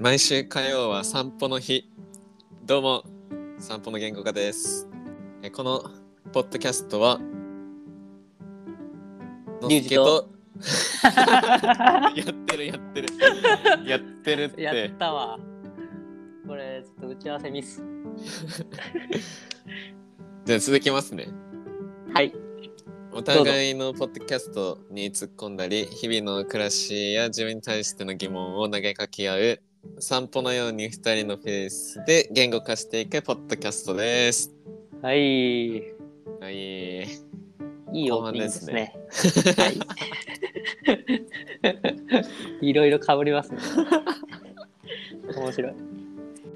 毎週火曜は散歩の日。どうも散歩の言語化です。えこのポッドキャストはのリュウジと。やってるやってる。やってるっやってたわ。これ、ちょっと打ち合わせミス。じゃあ続きますね。はい。お互いのポッドキャストに突っ込んだり日々の暮らしや自分に対しての疑問を投げかけ合う散歩のように二人のペースで言語化していくポッドキャストですはい。いはいいオープニングですね。はい。いろいろ被りますね。面白い。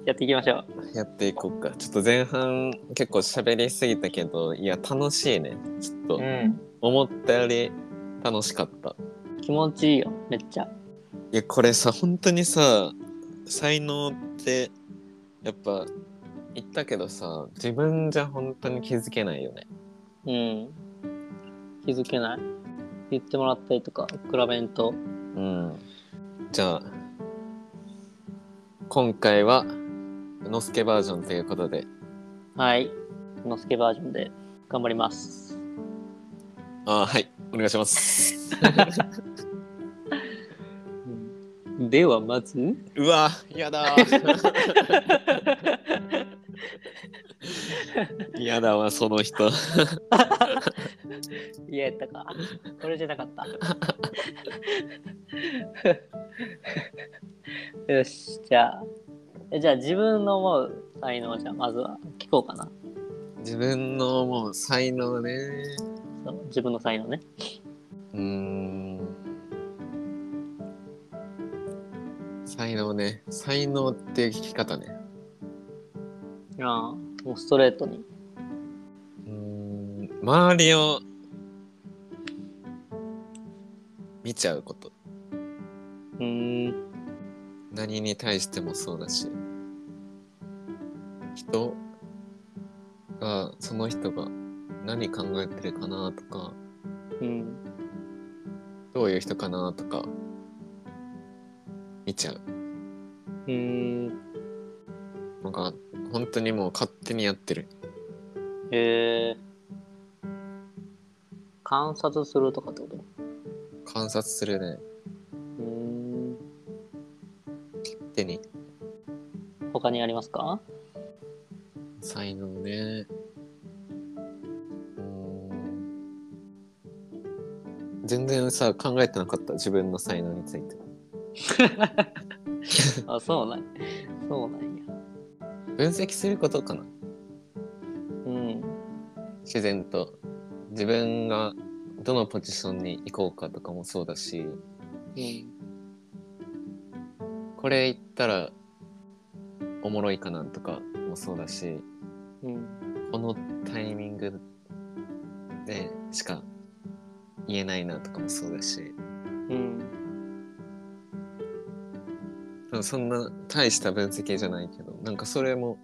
やっていきましょう。やっていこうかちょっと前半結構喋りすぎたけどいや楽しいねちょっとうん。思ったより楽しかった気持ちいいよ、めっちゃ。いやこれさ本当にさ才能ってやっぱ言ったけどさ自分じゃ本当に気づけないよねうん。気づけない？言ってもらったりとか、比べんと？うんじゃあ今回はのすけバージョンということではい。のすけバージョンで頑張ります。あはいお願いします では、まず。うわやだ やだわその人嫌やったか。これじゃなかった。よし、じゃあ、えじゃあ自分の思う才能をじゃあまずは聞こうかな。自分のもう才能ねそう自分の才能ね。うーん才能ね。才能って聞き方ね。ああ、もうストレートに。うーん周りを見ちゃうこと。うーん、何に対してもそうだし。人がその人が何考えてるかなとか。うん、どういう人かなとか見ちゃう。うーん、なんか本当にもう勝手にやってる。えー、観察するとかってこと？観察するね。うーん、手に。他にありますか？才能ね。うーん。全然さ考えてなかった。自分の才能について あ、そうなんそうなんや。分析することかな。うん、自然と。自分がどのポジションに行こうかとかもそうだし。うん、これ言ったらおもろいかなとかもそうだし。うん、このタイミングでしか言えないなとかもそうだし。うん、そんな大した分析じゃないけどなんかそれも、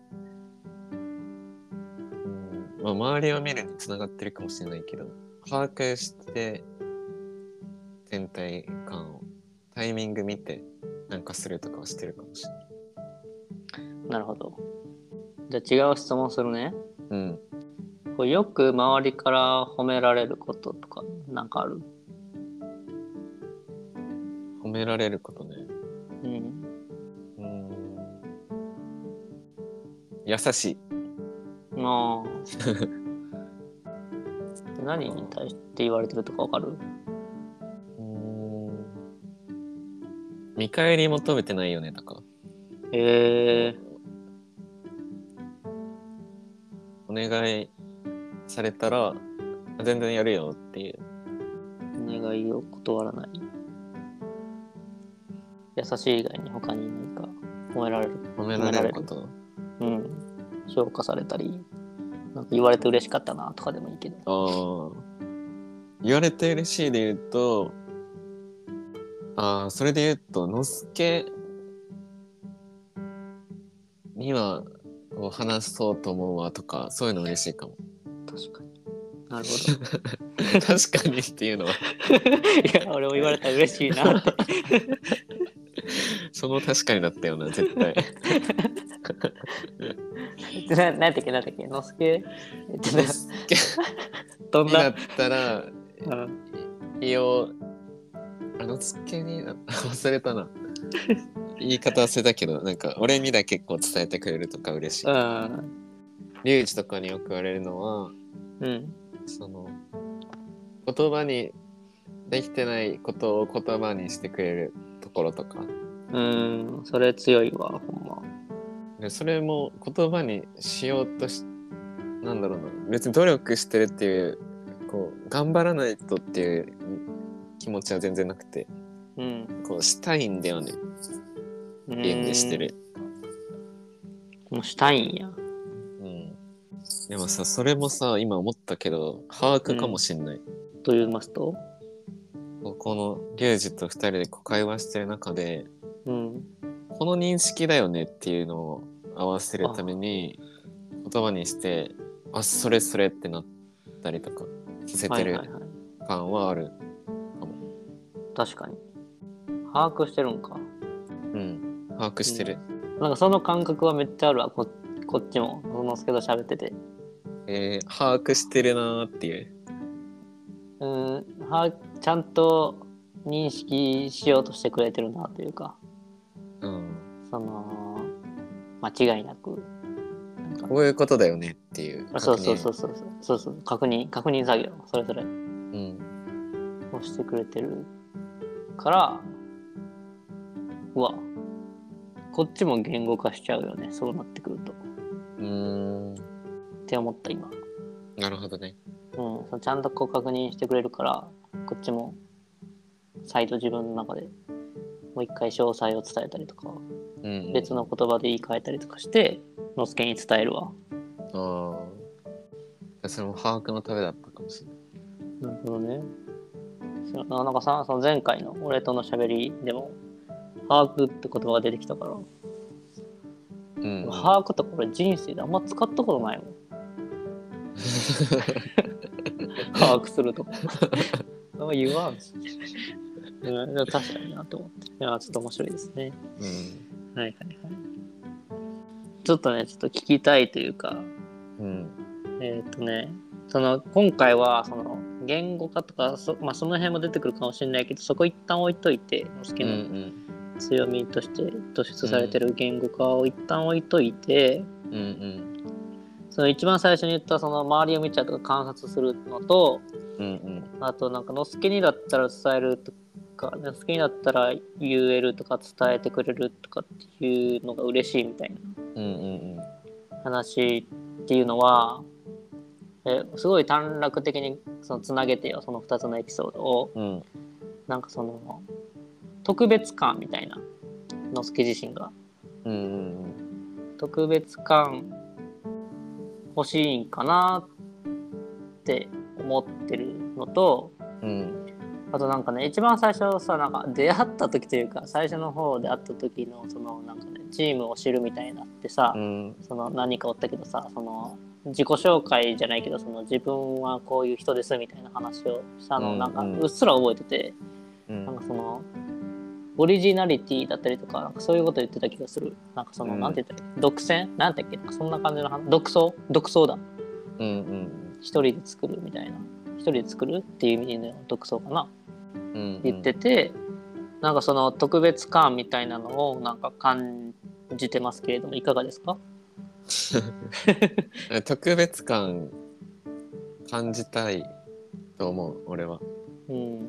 うんまあ、周りを見るにつながってるかもしれないけど把握して全体感をタイミング見てなんかするとかはしてるかもしれない。なるほど。じゃあ違う質問するね。うん、こうよく周りから褒められることとかなんかある？褒められるこ優しい。ああ。何に対して言われてるとかわかる？うん見返り求めてないよねとかええお願いされたら全然やるよっていうお願いを断らない。優しい以外に他に何か褒められる？褒められることうん。評価されたり、なんか言われて嬉しかったなとかでもいいけど。ああ言われて嬉しいで言うとああそれで言うとのすけにはこう話そうと思うわとかそういうの嬉しいかも確かに。なるほ確かにっていうのはど。いや、俺も言われたら嬉しいなって。その確かにだったよな絶対 ななんだっけなんだっけのすけ？どんな？になっ、たらうん、いよ。あのつけにな忘れたな。言い方忘れたけどなんか俺にだけこう伝えてくれるとか嬉しい。うん。リュウジとかによく言われるのはうん。その言葉にできてないことを言葉にしてくれるところとか。うん。それ強いわほんまでそれも言葉にしようとしなんだろうな別に努力してるっていうこう頑張らないとっていう気持ちは全然なくてうん。こうしたいんだよね。ゲゲームでしてる、もうしたいんや。うん、でもさそれもさ今思ったけど把握かもしんない、と言いますと？こうこのリュウジと二人でこう会話してる中でうんこの認識だよねっていうのを合わせるために言葉にしてあそれそれってなったりとかさせてるはいはいはい。感はある、確かに。把握してるんか。うん。把握してる、なんかその感覚はめっちゃあるわ。ここっちも。そのすけと喋ってて。えー把握してるなーっていう。うん。はちゃんと認識しようとしてくれてるなというか。うんその間違いなく。こういうことだよねっていうあそうそううそうそうそう。そうそう確認確認作業。それぞれ。うん。をしてくれてるからうわ。こっちも言語化しちゃうよね。そうなってくると。うーん。って思った今。なるほどね。うん、そのちゃんとこう確認してくれるからこっちも再度自分の中でもう一回詳細を伝えたりとかうん。別の言葉で言い換えたりとかしてのすけに伝えるわ。ああそれも把握のためだったかもしれない。なるほどね。そななんかさその前回の俺との喋りでも把握って言葉が出てきたから、うん。把握とか俺人生であんま使ったことないもん。把握するとか。あんま言わんし、確かになと思って。いやちょっと面白いですね。うんはいはいはい。ちょっとねちょっと聞きたいというか。うん。えっ、とねその今回はその言語化とかそ,、まあ、その辺も出てくるかもしれないけどそこ一旦置いといて好きなん。強みとして突出されてる言語化を一旦置いといて、うんうん。その一番最初に言ったその周りを見ちゃうとか観察するのとうんうん。あとなんかのすけにだったら伝えるとかのすけにだったら言えるとか伝えてくれるとかっていうのが嬉しいみたいなうんうん話っていうのはえすごい短絡的にそのつなげてよその2つのエピソードを。うん。うんなんかその特別感みたいなのすけ自身が。うんうん。特別感欲しいんかなって思ってるのとうんあとなんかね一番最初さなんか出会った時というか最初の方で会った時のそのなんかねチームを知るみたいになってさ、うん。その何かおったけどさその自己紹介じゃないけどその自分はこういう人ですみたいな話をしたのをなんかうっすら覚えてて、うん。なんかそのオリジナリティだったりとかなんかそういうこと言ってた気がする。なんかその、うん。なんて言ったら独占？なんて言っけ？そんな感じの話。独創？独創だ。うんうん。一人で作るみたいな。一人で作るっていう意味での独創かな。うん言ってて、なんかその特別感みたいなのをなんか感じてますけれどもいかがですか？特別感感じたいと思う俺は。うん。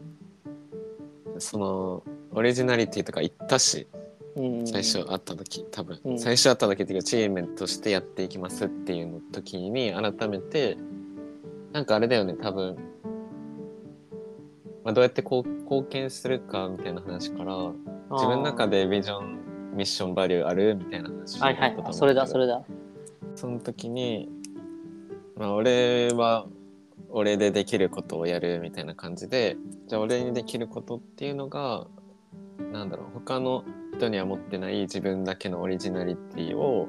そのオリジナリティとか言ったしうん。最初会った時多分、うん。最初会った時っていうかチームとしてやっていきますっていうの時に改めてなんかあれだよね多分、まあ、どうやってこう貢献するかみたいな話から自分の中でビジョンミッションバリューあるみたいな話はいはいそれだそれだ。その時に、まあ、俺は俺でできることをやるみたいな感じでじゃあ俺にできることっていうのがなんだろう他の人には持ってない自分だけのオリジナリティを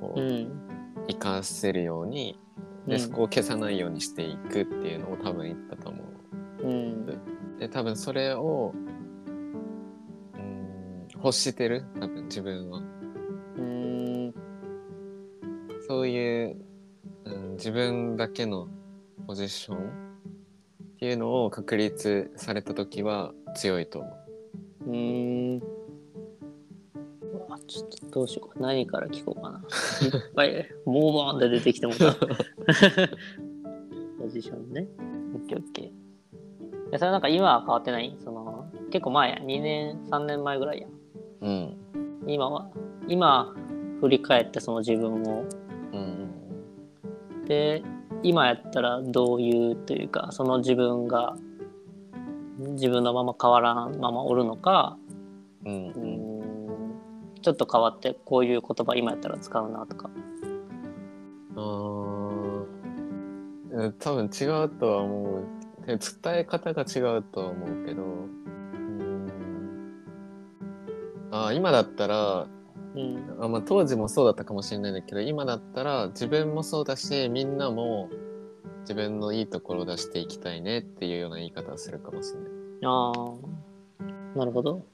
こううん。活かせるように、でそこを消さないようにしていくっていうのを多分言ったと思う。うんで多分それをうん欲してる？多分自分は。うーん。そういう、うん、自分だけのポジションっていうのを確立された時は強いと思う。うーん。うわちょっとどうしようか。何から聞こうかな。いっぱい、モーバーンで出てきてもた。ポジションね。オッケーオッケー。それはなんか今は変わってないその、結構前や。2年、3年前ぐらいや。うん。今は、今、振り返ってその自分を。うんで、今やったらどういうというか、その自分が、自分のまま変わらんままおるのか、うん。うんちょっと変わってこういう言葉今やったら使うなとか。うん多分違うとは思う。で伝え方が違うとは思うけど。うんあー今だったらうん。あ、まあ、当時もそうだったかもしれないんだけど今だったら自分もそうだしみんなも自分のいいところを出していきたいねっていうような言い方をするかもしれない。ああ、なるほど。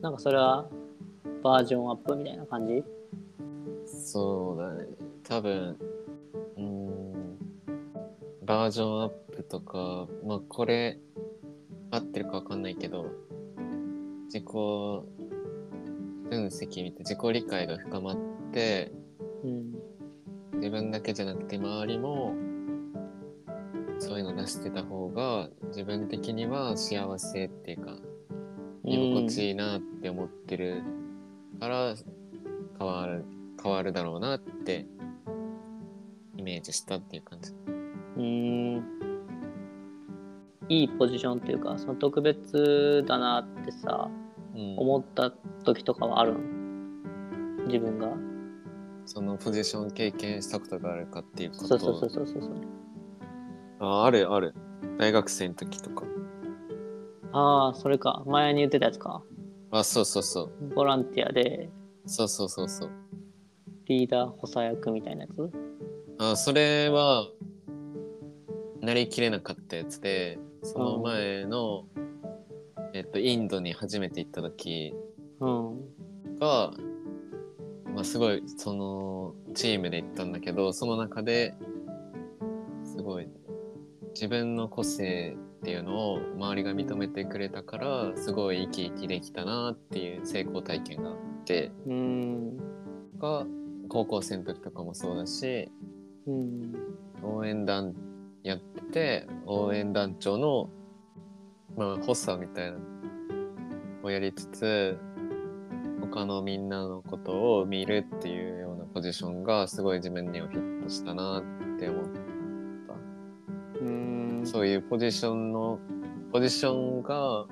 なんかそれはバージョンアップみたいな感じ？そうだね。多分、うーん、バージョンアップとか、まあこれ、合ってるかわかんないけど、自己分析見て自己理解が深まって、うん。自分だけじゃなくて周りも、そういうの出してた方が、自分的には幸せっていうか、居心地いいなって思ってるから変わる変わるだろうなってイメージしたっていう感じうん。いいポジションっていうか、その特別だなってさ、うん。思った時とかはあるん自分が。そのポジション経験したことがあるかっていうこと。そうそうそうそうそう。そう。ああるある。大学生の時とか。ああ、それか。前に言ってたやつか。あそうそうそう。ボランティアで。そうそうそうそう。リーダー補佐役みたいなやつ？あそれはなりきれなかったやつでその前の、えっとインドに初めて行った時うん。が、まあ、すごいそのチームで行ったんだけどその中ですごい自分の個性っていうのを周りが認めてくれたからすごい生き生きできたなっていう成功体験があってうーん。が高校生の時とかもそうだしうん。応援団やってて応援団長のまあ補佐みたいなのをやりつつ他のみんなのことを見るっていうようなポジションがすごい自分にはフィットしたなって思っうーん。そういうポジションのポジションが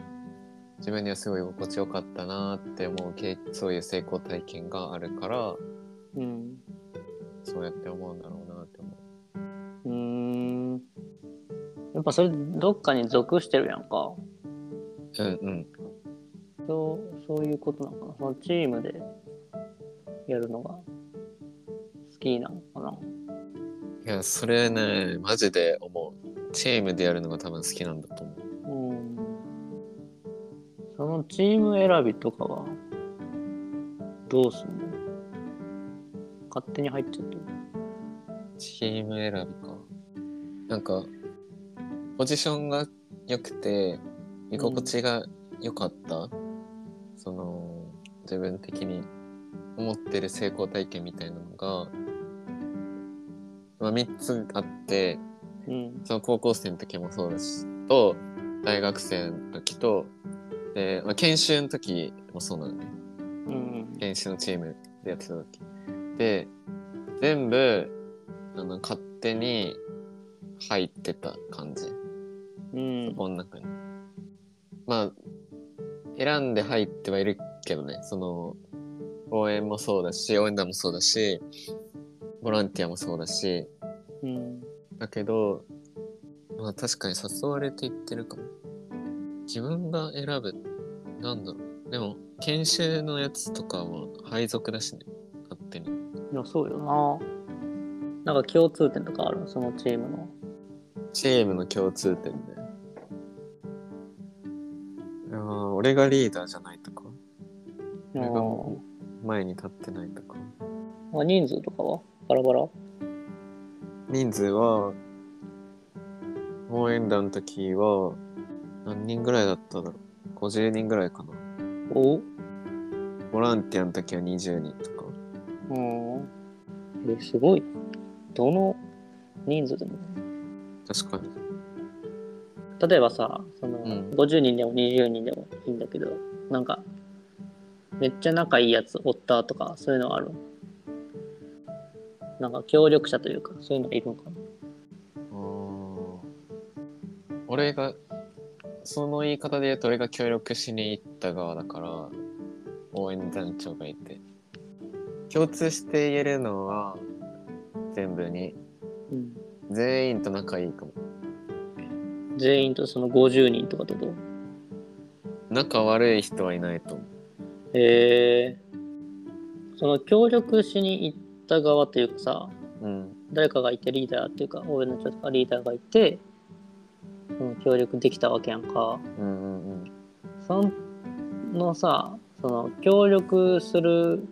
自分にはすごい心地よかったなって思う経そういう成功体験があるからうん。そうやって思うんだろうやっぱそれどっかに属してるやんか。うんうん。そう、そういうことなのかな。そのチームでやるのが好きなのかな。いや、それね、マジで思う。チームでやるのが多分好きなんだと思う。うん。そのチーム選びとかはどうすんの？勝手に入っちゃってる。チーム選びか。なんか、ポジションが良くて、居心地が良かった、その、自分的に思ってる成功体験みたいなのが、まあ、3つあって、うん。その高校生の時もそうだし、と、大学生の時と、で、まあ、研修の時もそうなんだよね。うん。研修のチームでやってた時。で、全部、あの、勝手に入ってた感じ。うん。この中に。まあ、選んで入ってはいるけどね、その、応援もそうだし、応援団もそうだし、ボランティアもそうだし、うん。だけど、まあ確かに誘われていってるかも。自分が選ぶ、なんだろう。でも、研修のやつとかは配属だしね、勝手に。いや、そうよな。なんか共通点とかあるそのチームの。チームの共通点で。俺がリーダーじゃないとか。俺が前に立ってないとか。あ人数とかは？バラバラ？人数は、応援団の時は、何人ぐらいだっただろう？50人ぐらいかな。お？ボランティアの時は20人とか。うん。え、すごい。どの人数でも。確かに。例えばさ、その、うん50人でも20人でもいいんだけど、なんか、めっちゃ仲いいやつおったとか、そういうのあるなんか協力者というか、そういうのいるのか？な俺が、その言い方で言うと俺が協力しに行った側だから、応援団長がいて。共通して言えるのは、全部に、うん。全員と仲いいかも。全員とその50人とかってこと？仲悪い人はいないと思う。へえその協力しに行った側というかさ、うん。誰かがいてリーダーっていうか、応援の人とかリーダーがいて、その協力できたわけやんか。うんうんうん。そのさ、その協力する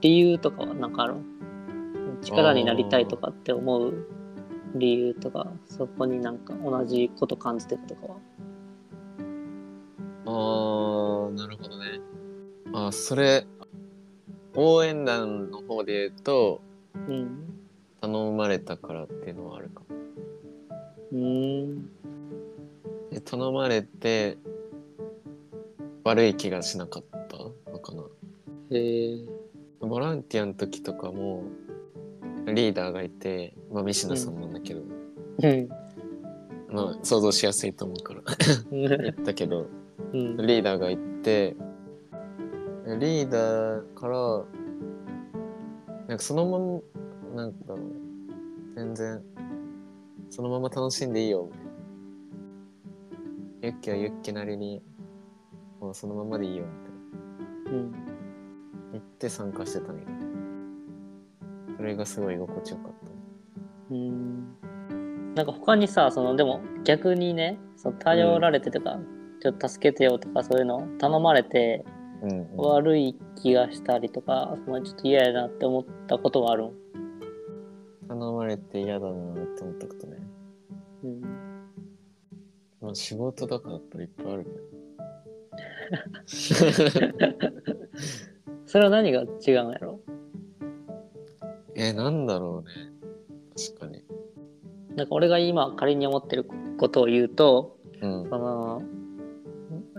理由とかはなんかある力になりたいとかって思う理由とか、そこになんか同じこと感じてるとかは？それ、応援団の方で言うと、うん。頼まれたからっていうのはあるかも。うーん。で頼まれて、悪い気がしなかったのかな。へえボランティアの時とかも、リーダーがいて、まあ、西野さんなんだけど、うん。まあ、想像しやすいと思うから 言ったけど、うん。リーダーが行って、リーダーから、なんかそのまま、なんだろう、全然、そのまま楽しんでいいよ、みたいな。ユッキはユッキなりに、もうそのままでいいよ、みたいな。うん。言って参加してたんよ。それがすごい居心地よかった。うんなんか他にさ、そのでも逆にね、その頼られてとか、ちょっと助けてよとかそういうの頼まれてうん、うん。悪い気がしたりとか、そのちょっと嫌やなって思ったことはあるん。頼まれて嫌だなって思ったことね。うん、まあ仕事とかだったらいっぱいあるね。それは何が違うんやろ？え、なんだろうね。確かに。なんか俺が今仮に思ってることを言うと、うんそ。の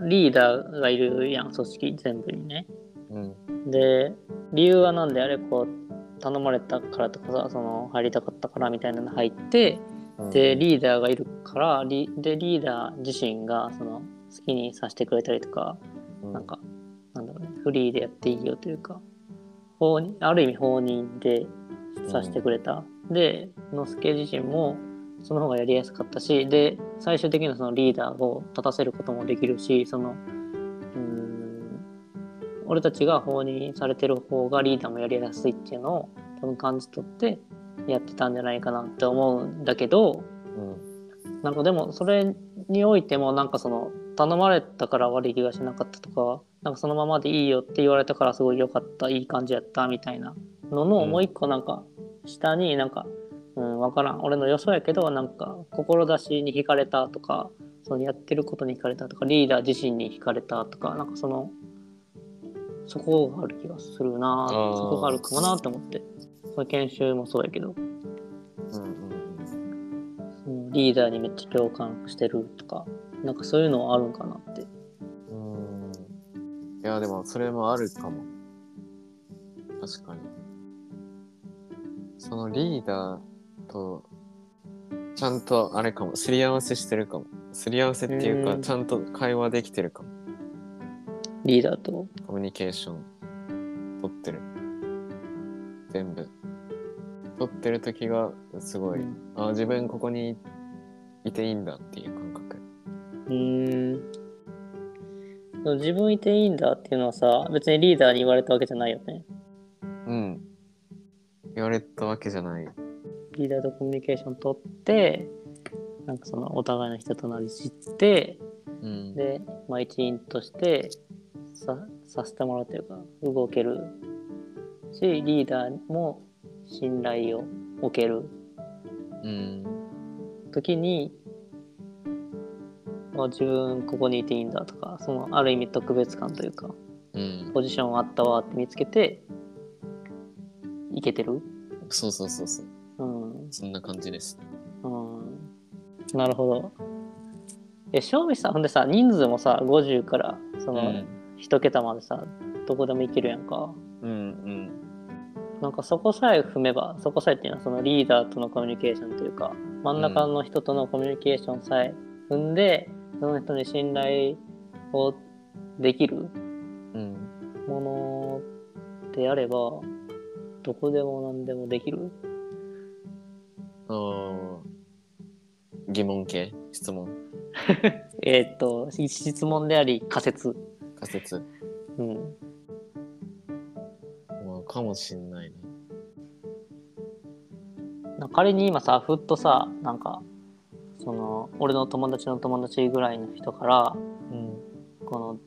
リーダーがいるやん、組織全部にね。うん。で、理由はなんであれこう頼まれたからとかさ、その入りたかったからみたいなの入って、うんで、リーダーがいるから、リでリーダー自身がその好きにさせてくれたりとか、うんなんか、なんだろうね、フリーでやっていいよというか、ある意味放任でさせてくれた。で、のすけ自身もその方がやりやすかったし、で、最終的にはそのリーダーを立たせることもできるし、その、うーん、俺たちが放任されてる方がリーダーもやりやすいっていうのを多分感じ取ってやってたんじゃないかなって思うんだけど、うん。なんかでもそれにおいてもなんかその頼まれたから悪い気がしなかったとかなんかそのままでいいよって言われたからすごい良かったいい感じやったみたいなののうんもう一個なんか下になんかうん分からん俺の予想やけどなんか志に惹かれたとかそのやってることに惹かれたとかリーダー自身に惹かれたとかなんかそのそこがある気がするなそこがあるかもなって思ってその研修もそうやけどうんうんリーダーにめっちゃ共感してるとか、なんかそういうのはあるんかなって。うん。うん。いや、でもそれもあるかも。確かに。そのリーダーと、ちゃんとあれかも、すり合わせしてるかも。すり合わせっていうか、うんちゃんと会話できてるかも。リーダーと？コミュニケーション取ってる。全部。取ってる時がすごい、うんあ自分ここにいていいんだっていう感覚。うーん。自分いていいんだっていうのはさ、別にリーダーに言われたわけじゃないよね。うん。言われたわけじゃない。リーダーとコミュニケーション取って、なんかそのお互いの人となり知って、うん。で、まあ一員としてささせてもらうというか動けるしリーダーも信頼を置けるうん。時にあ自分ここにいていいんだとかそのある意味特別感というかうん。ポジションあったわって見つけていけてるそうそうそうそう。うんそんな感じです。うんなるほどえ正味さほんでさ人数もさ50からそのうん。一桁までさどこでもいけるやんかうんうん。なんかそこさえ踏めばそこさえっていうのはそのリーダーとのコミュニケーションというか真ん中の人とのコミュニケーションさえ踏んで、その人に信頼をできるうん。ものであればどこでも何でもできる。疑問系？質問？えーっと質問であり仮説仮説うんまあ、かもしんないね。なんか仮に今さふっとさなんかその俺の友達の友達ぐらいの人からうん。この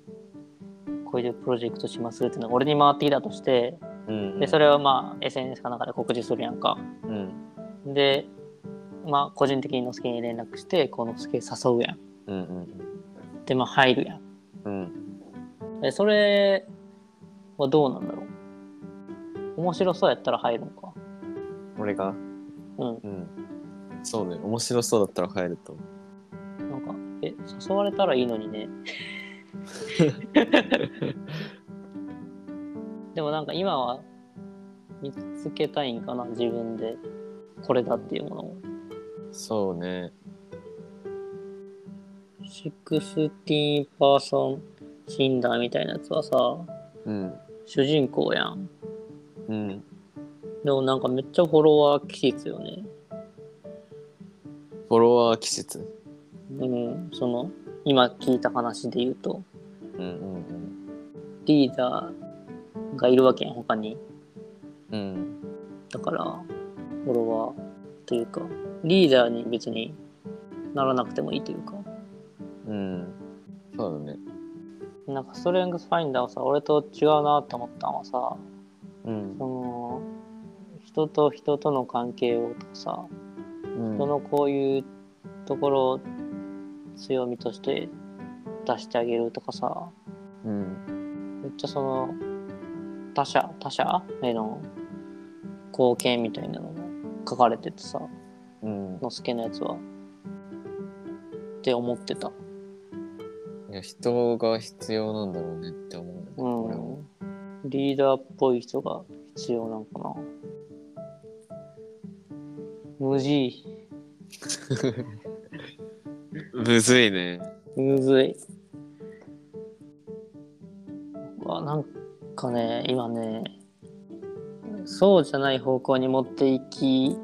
こういうプロジェクトしますっていうのが俺に回ってきたとしてうん。でそれをまあ SNS かなんかで告知するやんかうん。でまあ個人的にのすけに連絡してこうのすけ誘うやんうんうんでまあ入るやんうん。でそれはどうなんだろう？面白そうやったら入るのか？俺が？うんうん。そうね。面白そうだったら入ると思う。なんかえ誘われたらいいのにね でもなんか今は見つけたいんかな自分でこれだっていうものをそうね。16パーソン診断みたいなやつはさうん。主人公やんうん。でもなんかめっちゃフォロワー気質よねフォロワー気質？うんその今聞いた話で言うとうんうんリーダーがいるわけやん他にうん。うん。だからフォロワーというかリーダーに別にならなくてもいいというかうん。そうだね。なんかストレングスファインダーはさ俺と違うなって思ったのはさうんそ。の人と人との関係をとかさうん人のこういうところを強みとして出してあげるとかさうん。めっちゃその他者他者への貢献みたいなのも書かれててさうん。のすけのやつはって思ってたいや、人が必要なんだろうねって思ううんリーダーっぽい人が必要なんかな無事 むずいね。むずい。わなんかね、今ね、そうじゃない方向に持っていき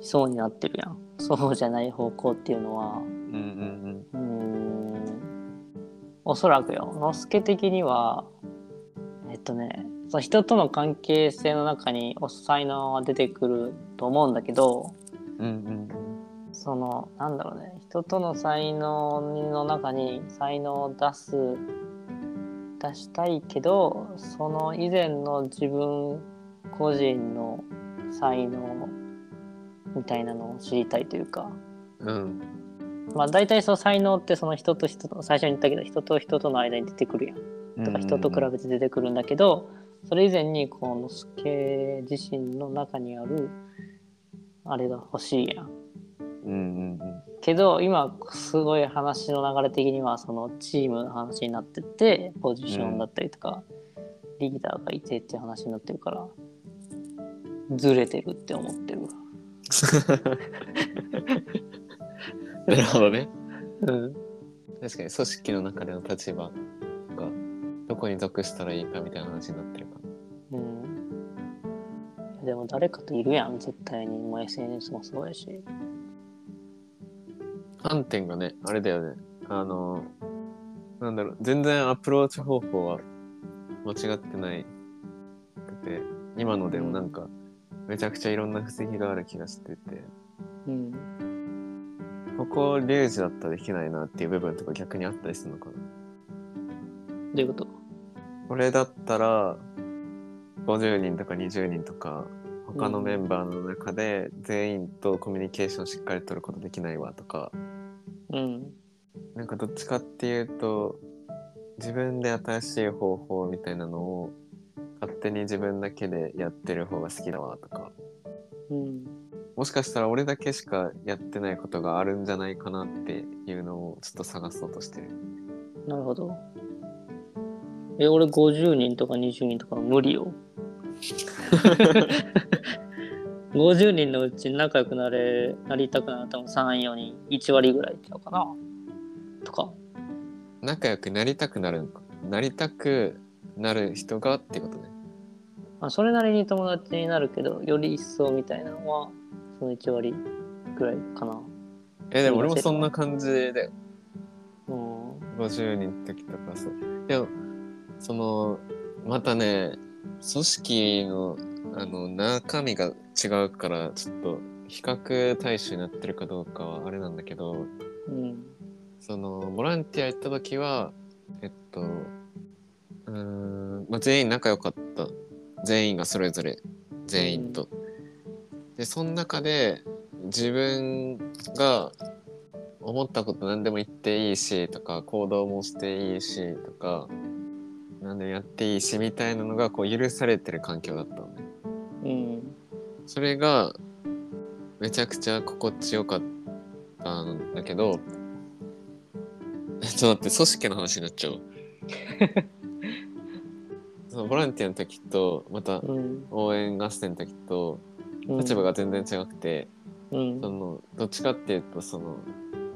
そうになってるやん。そうじゃない方向っていうのは、うんうんうーん、おそらくよ、のすけ的には、えっとね、その人との関係性の中にお才能は出てくると思うんだけど、うん。うん。そのなんだろうね。人との才能の中に才能を出す出したいけどその以前の自分個人の才能みたいなのを知りたいというかうん。うん。まあ大体その才能ってその人と人と最初に言ったけど人と人との間に出てくるやんとか人と比べて出てくるんだけどそれ以前にこのスケ自身の中にあるあれが欲しいやん。うんうんけど今すごい話の流れ的にはそのチームの話になっててポジションだったりとか、リーダーがいてっていう話になってるからずれてるって思ってる。なるほどね。うん、確かに組織の中での立場がどこに属したらいいかみたいな話になってるかうん、でも誰かといるやん絶対にもう SNS もそうやし。ら。観点がね、あれだよね。あの、なんだろう、全然アプローチ方法は間違ってないくて、今のでもなんか、めちゃくちゃいろんな布石がある気がしてて、うん、ここ、リュウジだったらできないなっていう部分とか逆にあったりするのかな。どういうこと？俺だったら50人とか20人とか他のメンバーの中で全員とコミュニケーションしっかり取ることできないわとかうん。なんかどっちかっていうと自分で新しい方法みたいなのを勝手に自分だけでやってる方が好きだわとかうん。もしかしたら俺だけしかやってないことがあるんじゃないかなっていうのをちょっと探そうとしてる。なるほど。え、俺50人とか20人とか無理よ。50人のうち仲良くなれ、なりたくなったの3、4人、1割ぐらいちゃうかな。とか。仲良くなりたくなるんか。なりたくなる人がってことね。まあ、それなりに友達になるけど、より一層みたいなのは、その1割ぐらいかな。え、でも俺もそんな感じでうん。50人の時とかそう。でも、その、またね、組織のあの中身が違うから、ちょっと比較対象になってるかどうかはあれなんだけど、うん。そのボランティア行った時はえっとうーん、まあ、全員仲良かった全員がそれぞれ全員と。でその中で自分が思ったこと何でも言っていいしとか行動もしていいしとか何でもやっていいしみたいなのがこう許されてる環境だったのね。うん。それがめちゃくちゃ心地よかったんだけど、ちょっと待って、組織の話になっちゃう。そのボランティアの時と、またうん。応援合戦の時と、うん立場が全然違くて、うんそ。のどっちかっていうと、その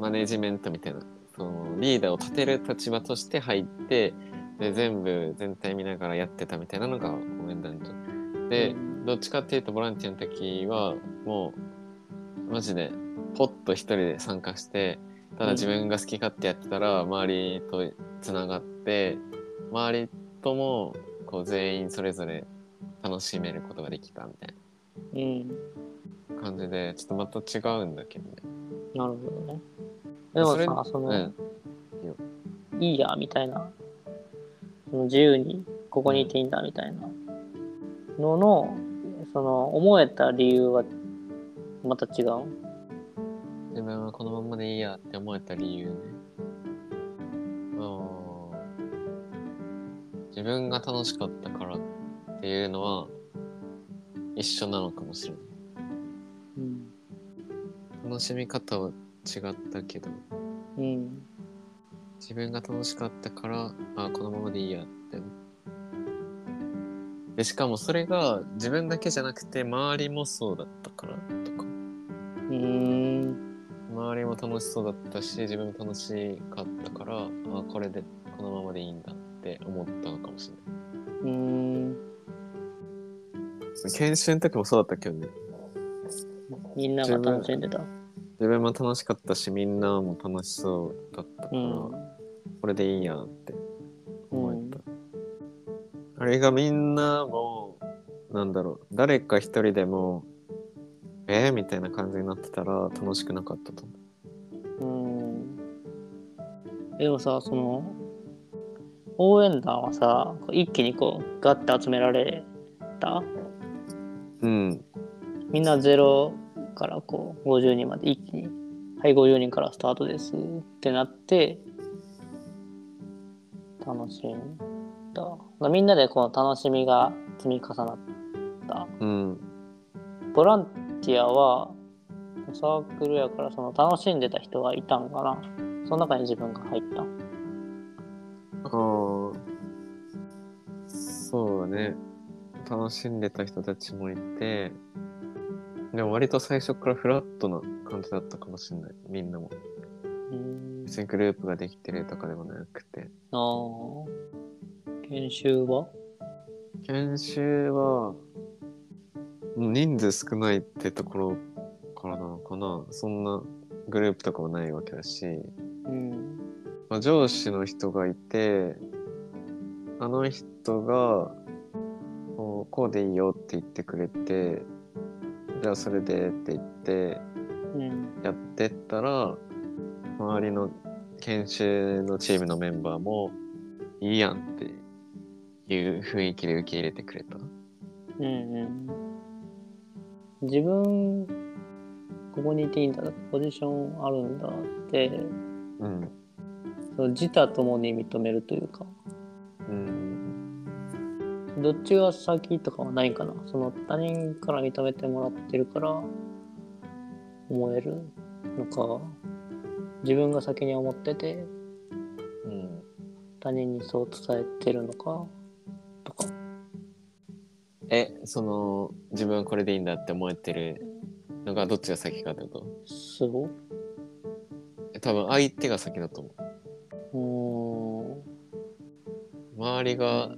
マネジメントみたいな、そのリーダーを立てる立場として入って、で全部全体見ながらやってたみたいなのが応援団長。で、どっちかっていうとボランティアの時はもうマジでポッと一人で参加してただ自分が好き勝手やってたら周りとつながって周りともこう全員それぞれ楽しめることができたみたいうん。な感じでちょっとまた違うんだけどね。なるほどね。でもさ、その、うんいいや、みたいな、その自由にここにいていいんだ、みたいなのの、その、思えた理由はまた違う？自分はこのままでいいやって思えた理由ね。自分が楽しかったからっていうのは一緒なのかもしれない。うん。楽しみ方は違ったけど、うん。自分が楽しかったから、あこのままでいいやって。で、しかもそれが自分だけじゃなくて周りもそうだったからとか。うーん。周りも楽しそうだったし自分も楽しかったからあこれでこのままでいいんだって思ったのかもしれないうーん。研修の時もそうだったけどねみんなが楽しんでた。自分も楽しかったしみんなも楽しそうだったから、うん。これでいいやって思えた、あれがみんなもなんだろう誰か一人でもえー、みたいな感じになってたら楽しくなかったと思うん。でもさ、その、応援団はさ、一気にこう、ガッて集められた？ううん。みんなゼロからこう50人まで一気に「はい50人からスタートです」ってなって楽しんだ。みんなでこの楽しみが積み重なった。うん。ボランティアはサークルやからその楽しんでた人がいたんかな。その中に自分が入ったああ、そうだね。楽しんでた人たちもいて、でも割と最初からフラットな感じだったかもしれない。みんなも。うん別にグループができてるとかでもなくて。あー研修は？研修は、人数少ないってところからなのかな。そんなグループとかもないわけだし、うんまあ、上司の人がいて、あの人が、こうこうでいいよって言ってくれて、じゃあそれでって言ってうんやってったら、周りの研修のチームのメンバーもいいやんっていう雰囲気で受け入れてくれた。うんうん。自分、ここにいていいんだ、ポジションあるんだって、うん。その自他ともに認めるというか、うん。どっちが先とかはないかな。その他人から認めてもらってるから思えるのか、自分が先に思っててうん。他人にそう伝えてるのかとか。え、その、自分はこれでいいんだって思えてるのがどっちが先かってこそう多分相手が先だと思う。周りが、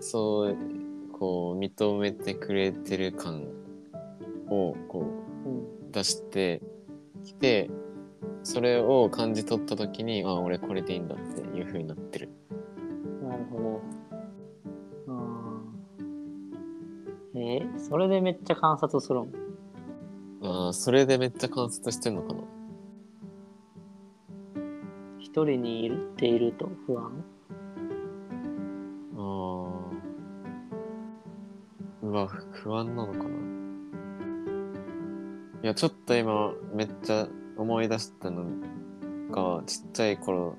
そう、こう、認めてくれてる感を、こう出してきて、それを感じ取った時に、あ、俺これでいいんだっていう風になってる。なるほど。あーえー？それでめっちゃ観察するんああ、それでめっちゃ観察してんのかな。一人にいるっていると不安？不安なのかな？いや、ちょっと今、めっちゃ思い出したのが、ちっちゃい頃、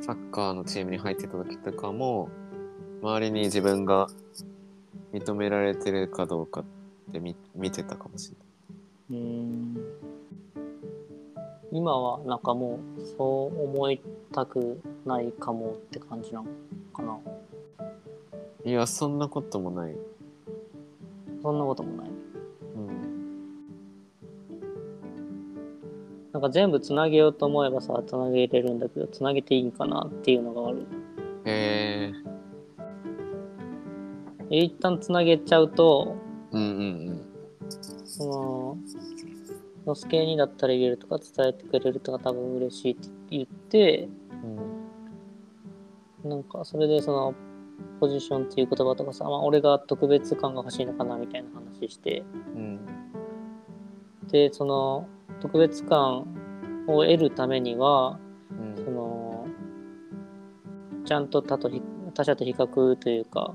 サッカーのチームに入ってた時とかも、周りに自分が認められてるかどうかって見見てたかもしれない。うーん今はなんかもうそう思いたくないかもって感じなのかないや、そんなこともない。そんなこともないうん。なんか全部つなげようと思えばさつなげれるんだけどつなげていいんかなっていうのがあるへえ。で一旦つなげちゃうとうんうんそののすけにだったら言えるとか伝えてくれるとか多分嬉しいって言ってうん。なんかそれでそのポジションっていう言葉とかさ、まあ、俺が特別感が欲しいのかなみたいな話してうん。でその特別感を得るためにはうん。そのちゃんと他とひ他者と比較というか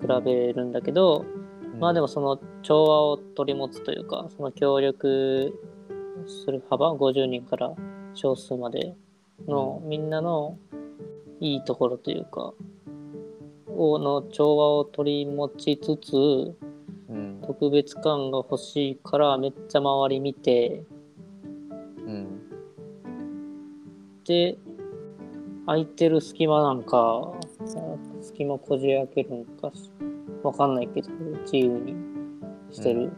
比べるんだけど、まあでもその調和を取り持つというかその協力する幅50人から少数までのみんなのいいところというかをの調和を取り持ちつつうん。特別感が欲しいからめっちゃ周り見てうん。で空いてる隙間なんか隙間こじ開けるんかわかんないけど自由にしてる、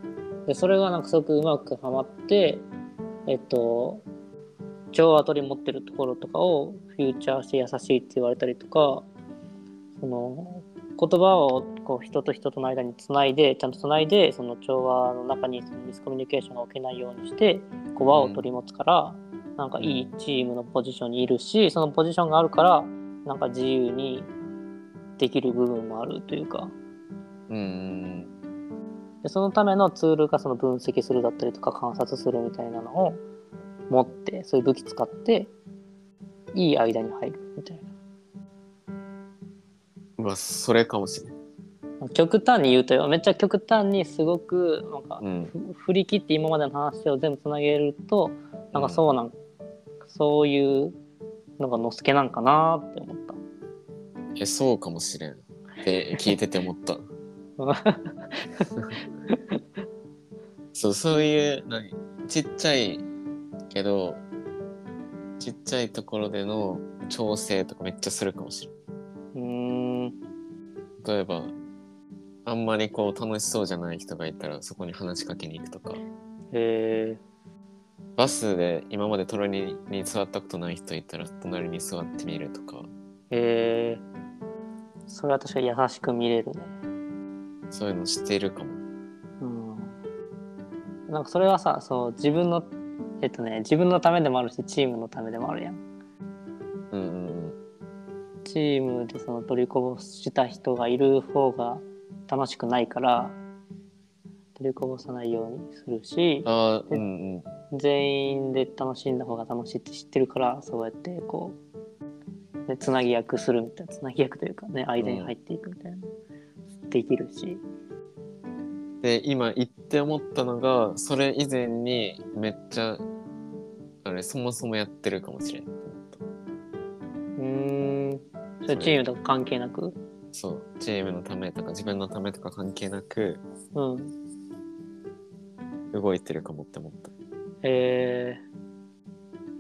でそれがなんかすごくうまくはまってえっと調和取り持ってるところとかをフューチャーして優しいって言われたりとかその言葉をこう人と人との間につないでちゃんとつないでその調和の中にそのミスコミュニケーションが起きないようにしてこう輪を取り持つから、なんかいいチームのポジションにいるしそのポジションがあるからなんか自由にできる部分もあるというかうん。でそのためのツールがその分析するだったりとか観察するみたいなのを持ってそういう武器使っていい間に入るみたいな。うわ、それかもしれん。極端に言うとよめっちゃ極端にすごくなんか、うん。ふ振り切って今までの話を全部つなげるとなんかそうなん、そういうのがのすけなんかなって思った。え、そうかもしれん。って聞いてて思った。そう、そういう、何？ちっちゃいけど、ちっちゃいところでの調整とかめっちゃするかもしれん。例えば、あんまりこう楽しそうじゃない人がいたらそこに話しかけに行くとか、へえバスで今まで隣に座ったことない人いたら隣に座ってみるとか、へえそれは確かに優しく見れるね。そういうのしてるかも。うん。なんかそれはさ、そう自分の、えっとね、自分のためでもあるし、チームのためでもあるやんチームでその取りこぼした人がいる方が楽しくないから、取りこぼさないようにするしうん。、うんうん。全員で楽しんだ方が楽しいって知ってるから、そうやってこう、ね、つなぎ役するみたいなつなぎ役というかね間に入っていくみたいな、できるしで今言って思ったのがそれ以前にめっちゃあれそもそもやってるかもしれんと思ったうーんそれチームとか関係なく？そう。チームのためとか自分のためとか関係なくうん。動いてるかもって思った。え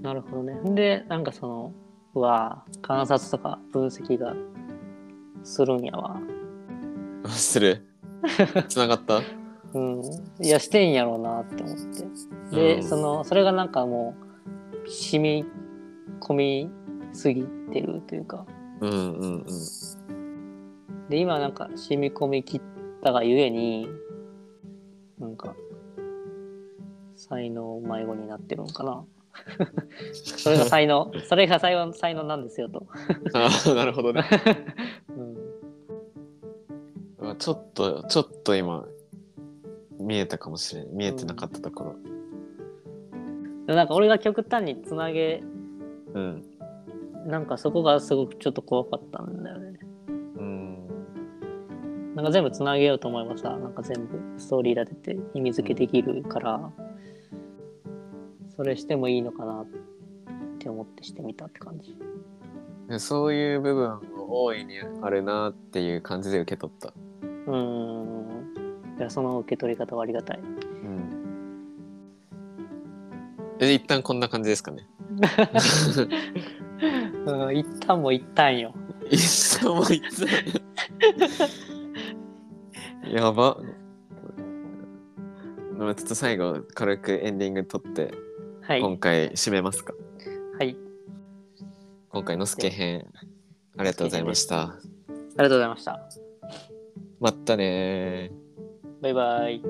ー、なるほどね。でなんかそのうわ観察とか分析がするんやわ。あする？つながった？うん。いやしてんやろうなって思って。で、うん。そのそれがなんかもう染み込みすぎてるというかうんうんうん。で今なんか染み込みきったがゆえになんか才能迷子になってるのかな。それが才能。それが才能才能なんですよと、ああなるほどね。うん、あちょっとちょっと今見えたかもしれん見えてなかったところ。でもなんか俺が極端につなげうんなんかそこがすごくちょっと怖かったんだよね。うん。なんか全部つなげようと思えばさなんか全部ストーリー立てて意味付けできるから、それしてもいいのかなって思ってしてみたって感じ。でそういう部分も大いにあるなっていう感じで受け取った。うーん。いやその受け取り方はありがたい。うん。え一旦こんな感じですかね うん一旦も一旦よ。一旦も一旦。やば。まあちょっと最後軽くエンディング撮ってはい。今回締めますか？はい。今回のスケ編ありがとうございました。ありがとうございました。またねー。バイバイ